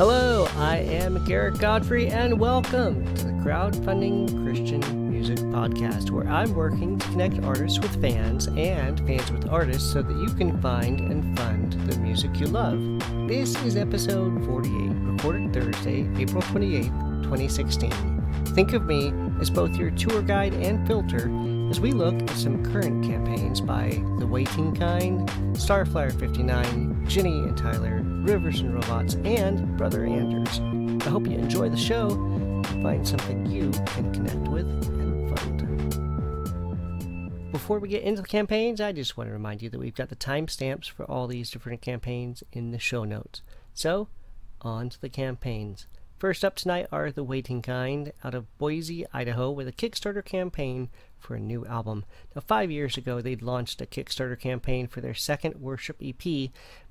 Hello, I am Garrett Godfrey, and welcome to the Crowdfunding Christian Music Podcast, where I'm working to connect artists with fans and fans with artists so that you can find and fund the music you love. This is episode 48, recorded Thursday, April 28th, 2016. Think of me as both your tour guide and filter as we look at some current campaigns by The Waiting Kind, Starflyer 59, Jenny and Tyler, Rivers and Robots, and Brother Anders. I hope you enjoy the show find something you can connect with and fund. Before we get into the campaigns, I just want to remind you that we've got the timestamps for all these different campaigns in the show notes. So, on to the campaigns. First up tonight are The Waiting Kind out of Boise, Idaho, with a Kickstarter campaign for a new album. Now, five years ago, they'd launched a Kickstarter campaign for their second worship EP,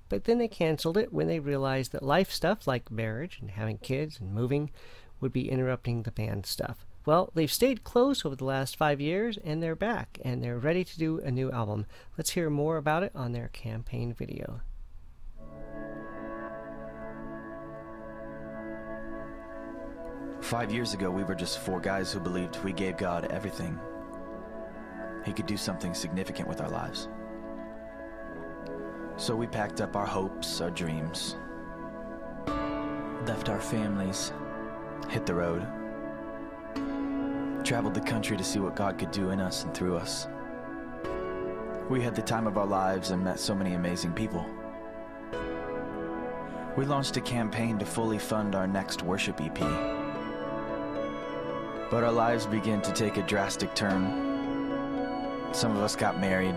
but then they canceled it when they realized that life stuff like marriage and having kids and moving would be interrupting the band stuff. Well, they've stayed close over the last five years and they're back and they're ready to do a new album. Let's hear more about it on their campaign video. Five years ago, we were just four guys who believed we gave God everything. He could do something significant with our lives. So we packed up our hopes, our dreams, left our families, hit the road, traveled the country to see what God could do in us and through us. We had the time of our lives and met so many amazing people. We launched a campaign to fully fund our next worship EP. But our lives began to take a drastic turn. Some of us got married.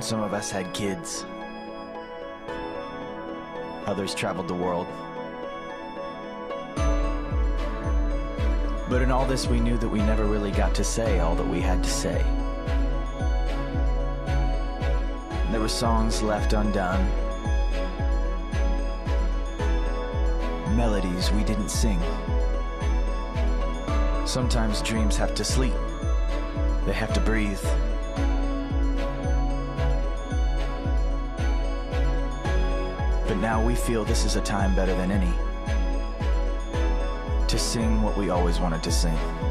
Some of us had kids. Others traveled the world. But in all this, we knew that we never really got to say all that we had to say. There were songs left undone, melodies we didn't sing. Sometimes dreams have to sleep, they have to breathe. Now we feel this is a time better than any to sing what we always wanted to sing.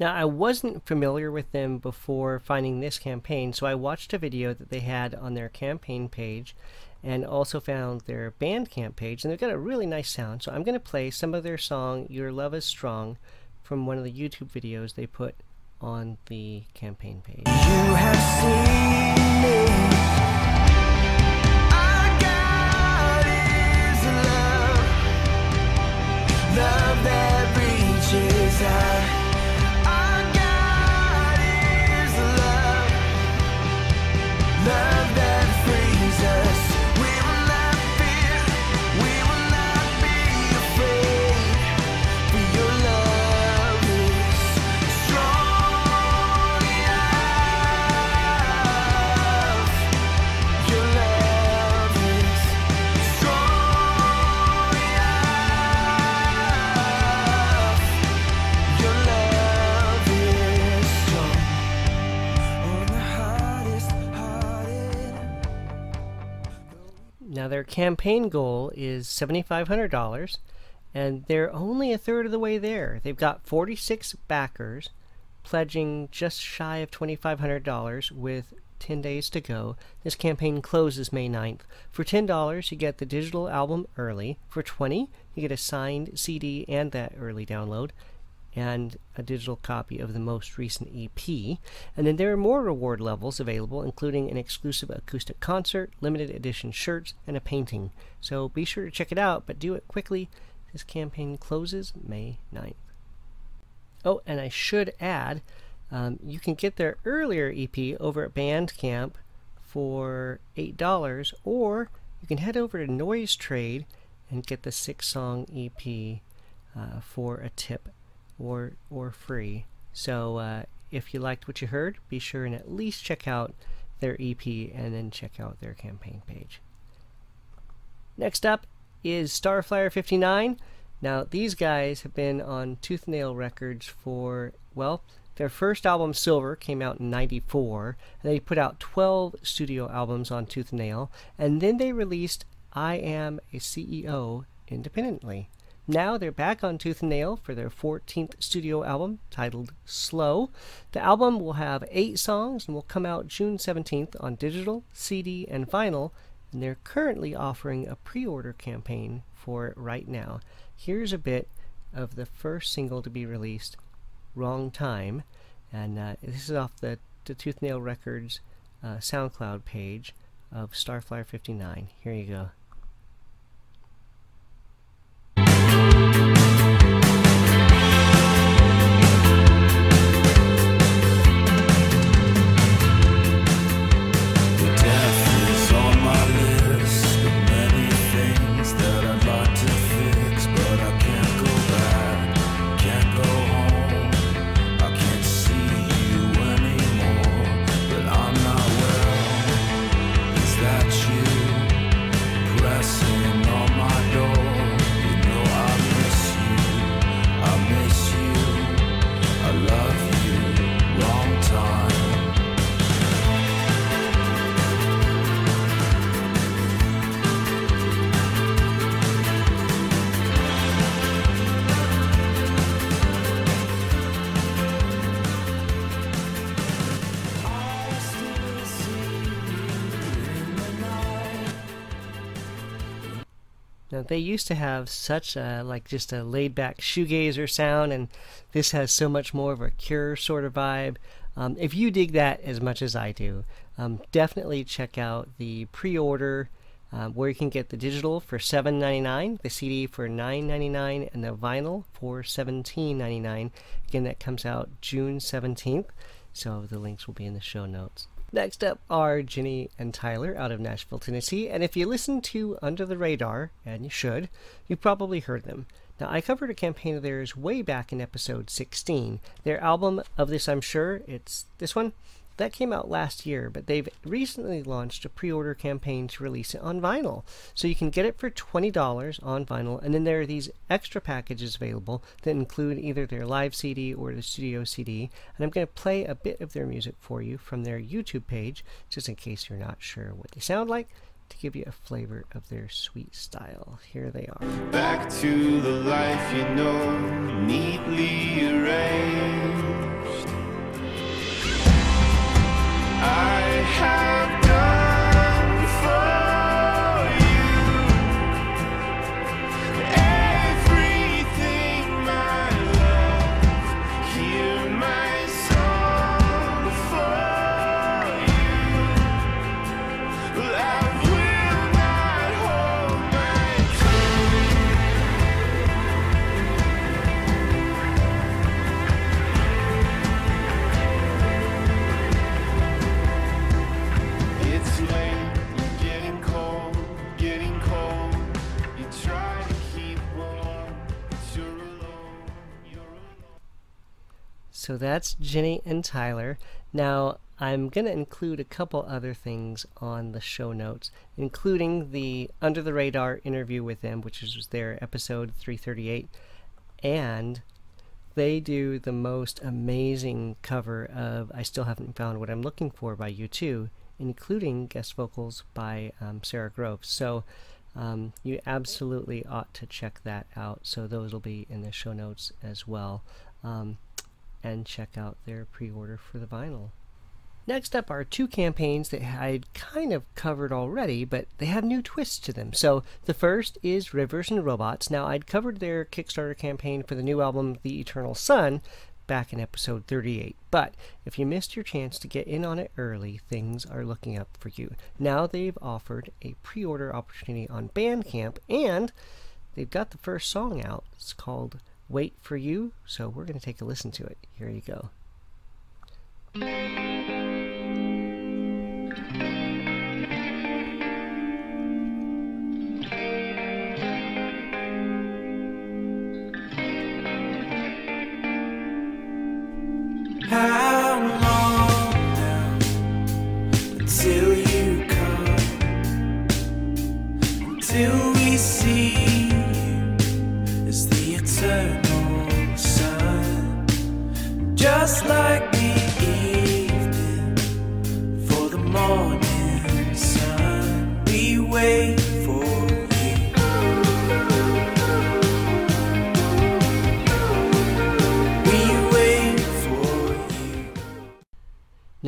Now, I wasn't familiar with them before finding this campaign, so I watched a video that they had on their campaign page and also found their Bandcamp page, and they've got a really nice sound. So I'm going to play some of their song, Your Love is Strong, from one of the YouTube videos they put on the campaign page. Now, their campaign goal is $7,500, and they're only a third of the way there. They've got 46 backers pledging just shy of $2,500 with 10 days to go. This campaign closes May 9th. For $10, you get the digital album early. For 20 you get a signed CD and that early download. And a digital copy of the most recent EP. And then there are more reward levels available, including an exclusive acoustic concert, limited edition shirts, and a painting. So be sure to check it out, but do it quickly. This campaign closes May 9th. Oh, and I should add, um, you can get their earlier EP over at Bandcamp for $8, or you can head over to Noise Trade and get the six song EP uh, for a tip or or free. So uh, if you liked what you heard, be sure and at least check out their EP and then check out their campaign page. Next up is Starflyer 59. Now these guys have been on Tooth Nail Records for well, their first album Silver came out in 94, and they put out 12 studio albums on Tooth Nail, and then they released I Am a CEO independently. Now they're back on Tooth and Nail for their 14th studio album titled Slow. The album will have eight songs and will come out June 17th on digital, CD, and vinyl. And they're currently offering a pre order campaign for it right now. Here's a bit of the first single to be released, Wrong Time. And uh, this is off the, the Tooth Nail Records uh, SoundCloud page of Starflyer 59. Here you go. They used to have such a like just a laid back shoegazer sound, and this has so much more of a Cure sort of vibe. Um, if you dig that as much as I do, um, definitely check out the pre-order um, where you can get the digital for $7.99, the CD for $9.99, and the vinyl for $17.99. Again, that comes out June 17th, so the links will be in the show notes. Next up are Jenny and Tyler out of Nashville, Tennessee, and if you listen to Under the Radar, and you should, you probably heard them. Now, I covered a campaign of theirs way back in episode 16. Their album, of this I'm sure, it's this one, that came out last year, but they've recently launched a pre order campaign to release it on vinyl. So you can get it for $20 on vinyl, and then there are these extra packages available that include either their live CD or the studio CD. And I'm going to play a bit of their music for you from their YouTube page, just in case you're not sure what they sound like, to give you a flavor of their sweet style. Here they are. Back to the life you know, neatly arranged. I have So that's Jenny and Tyler. Now, I'm going to include a couple other things on the show notes, including the Under the Radar interview with them, which is their episode 338. And they do the most amazing cover of I Still Haven't Found What I'm Looking For by U2, including guest vocals by um, Sara Groves. So um, you absolutely ought to check that out. So those will be in the show notes as well. Um, and check out their pre order for the vinyl. Next up are two campaigns that I'd kind of covered already, but they have new twists to them. So the first is Rivers and Robots. Now, I'd covered their Kickstarter campaign for the new album, The Eternal Sun, back in episode 38. But if you missed your chance to get in on it early, things are looking up for you. Now they've offered a pre order opportunity on Bandcamp, and they've got the first song out. It's called Wait for You, so we're going to take a listen to it. Here you go.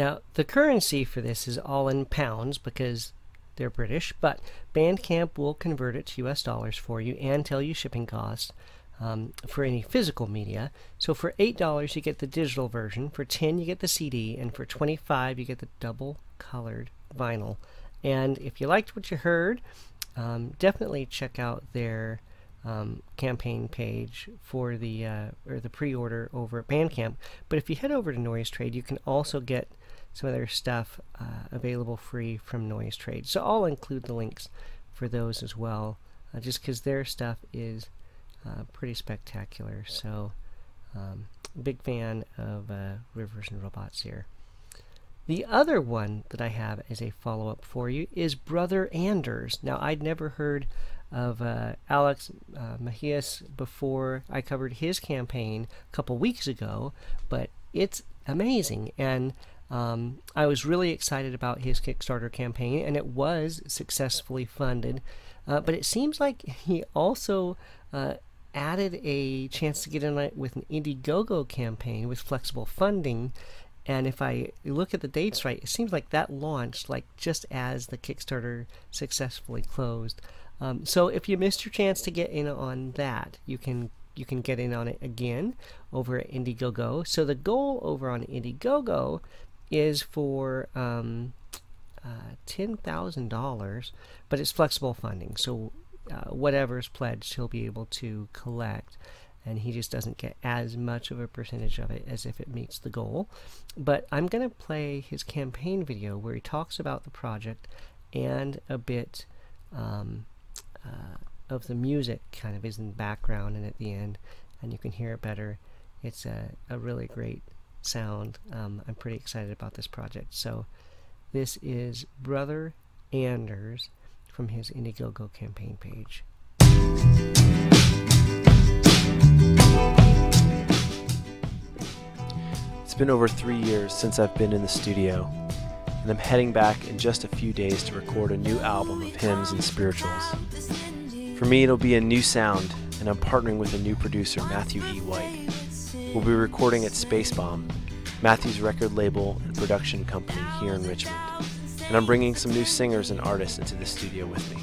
Now, the currency for this is all in pounds because they're British, but Bandcamp will convert it to US dollars for you and tell you shipping costs um, for any physical media. So for $8, you get the digital version, for 10 you get the CD, and for 25 you get the double colored vinyl. And if you liked what you heard, um, definitely check out their um, campaign page for the uh, or the pre-order over at Bandcamp. But if you head over to Noise Trade, you can also get some of their stuff uh, available free from Noise Trade. So I'll include the links for those as well, uh, just because their stuff is uh, pretty spectacular. So um, big fan of uh, Rivers and Robots here. The other one that I have as a follow up for you is Brother Anders. Now, I'd never heard of uh, Alex uh, Macias before I covered his campaign a couple weeks ago, but it's amazing. And um, I was really excited about his Kickstarter campaign, and it was successfully funded. Uh, but it seems like he also uh, added a chance to get in with an Indiegogo campaign with flexible funding. And if I look at the dates right, it seems like that launched like just as the Kickstarter successfully closed. Um, so if you missed your chance to get in on that, you can you can get in on it again over at Indiegogo. So the goal over on Indiegogo is for um, uh, ten thousand dollars, but it's flexible funding. So uh, whatever's pledged, he'll be able to collect, and he just doesn't get as much of a percentage of it as if it meets the goal. But I'm going to play his campaign video where he talks about the project and a bit um, uh, of the music kind of is in the background and at the end, and you can hear it better. It's a, a really great sound. Um, I'm pretty excited about this project. So, this is Brother Anders from his Indiegogo campaign page. It's been over three years since I've been in the studio, and I'm heading back in just a few days to record a new album of hymns and spirituals. For me, it'll be a new sound, and I'm partnering with a new producer, Matthew E. White. We'll be recording at Spacebomb, Matthew's record label and production company here in Richmond, and I'm bringing some new singers and artists into the studio with me.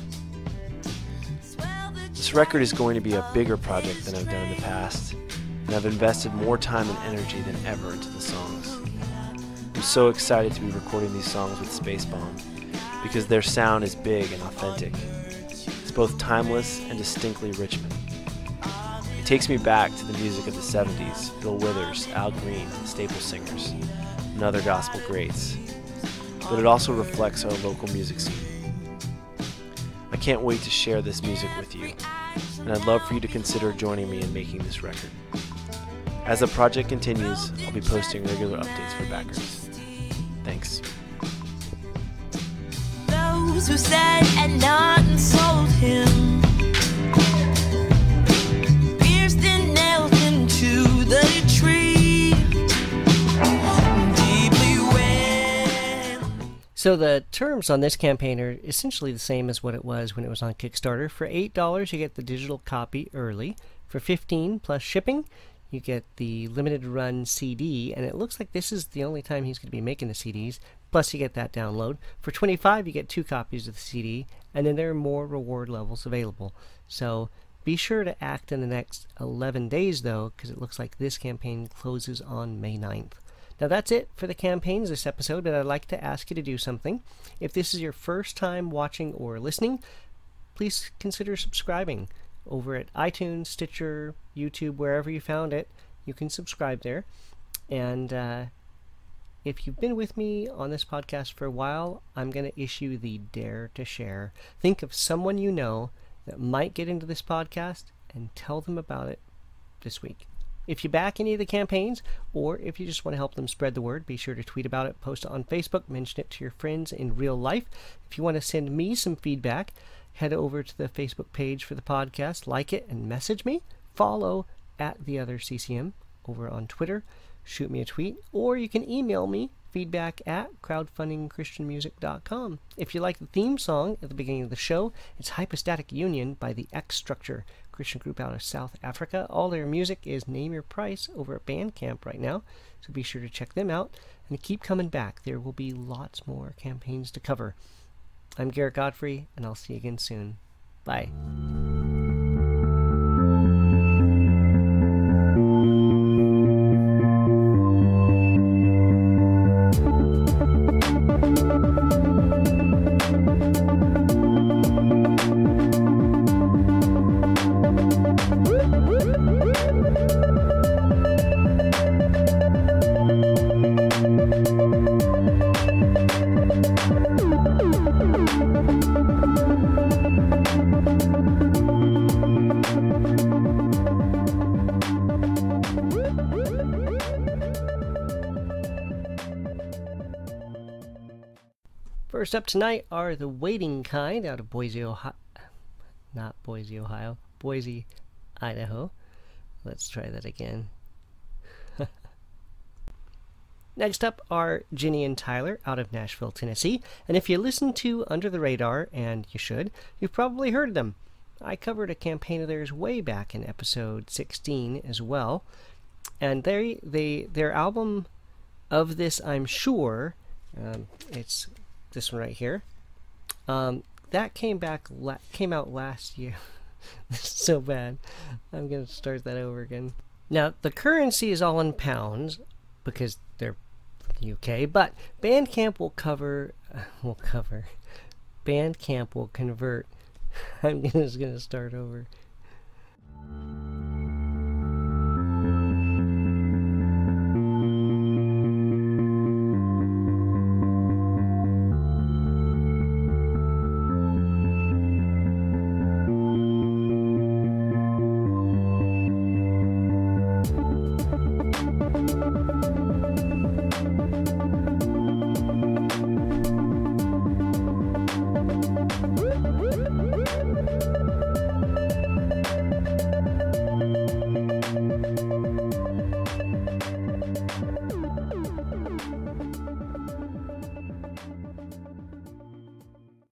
This record is going to be a bigger project than I've done in the past, and I've invested more time and energy than ever into the songs. I'm so excited to be recording these songs with Spacebomb because their sound is big and authentic. It's both timeless and distinctly Richmond. It takes me back to the music of the 70s, Bill Withers, Al Green, Staple Singers, and other gospel greats. But it also reflects our local music scene. I can't wait to share this music with you, and I'd love for you to consider joining me in making this record. As the project continues, I'll be posting regular updates for backers. Thanks. Those who said and not and sold him, pierced and nailed him to the tree, deeply. So the terms on this campaign are essentially the same as what it was when it was on Kickstarter. For eight dollars, you get the digital copy early. For fifteen plus shipping, you get the limited run CD, and it looks like this is the only time he's going to be making the CDs. Plus, you get that download. For 25, you get two copies of the CD, and then there are more reward levels available. So be sure to act in the next 11 days, though, because it looks like this campaign closes on May 9th. Now, that's it for the campaigns this episode, but I'd like to ask you to do something. If this is your first time watching or listening, please consider subscribing over at iTunes, Stitcher, YouTube, wherever you found it. You can subscribe there. And uh, if you've been with me on this podcast for a while, I'm going to issue the Dare to Share. Think of someone you know that might get into this podcast and tell them about it this week. If you back any of the campaigns, or if you just want to help them spread the word, be sure to tweet about it, post it on Facebook, mention it to your friends in real life. If you want to send me some feedback, head over to the Facebook page for the podcast, like it, and message me. Follow at the other CCM over on Twitter. Shoot me a tweet, or you can email me feedback at crowdfundingchristianmusic.com. If you like the theme song at the beginning of the show, it's Hypostatic Union by the X Structure, Christian group out of South Africa. All their music is Name Your Price over at Bandcamp right now, so be sure to check them out and keep coming back. There will be lots more campaigns to cover. I'm Garrett Godfrey, and I'll see you again soon. Bye. First up tonight are the Waiting Kind out of Boise, Ohio. Not Boise, Ohio. Boise, Idaho. Let's try that again. Next up are Jenny and Tyler out of Nashville, Tennessee. And if you listen to Under the Radar, and you should, you've probably heard them. I covered a campaign of theirs way back in episode 16 as well. And they, they, their album of this, I'm sure, um, it's this one right here. Um, that came back la- came out last year. so bad. I'm gonna start that over again. Now the currency is all in pounds because they're the UK, but Bandcamp will cover uh, will cover. Bandcamp will convert. I'm just gonna start over.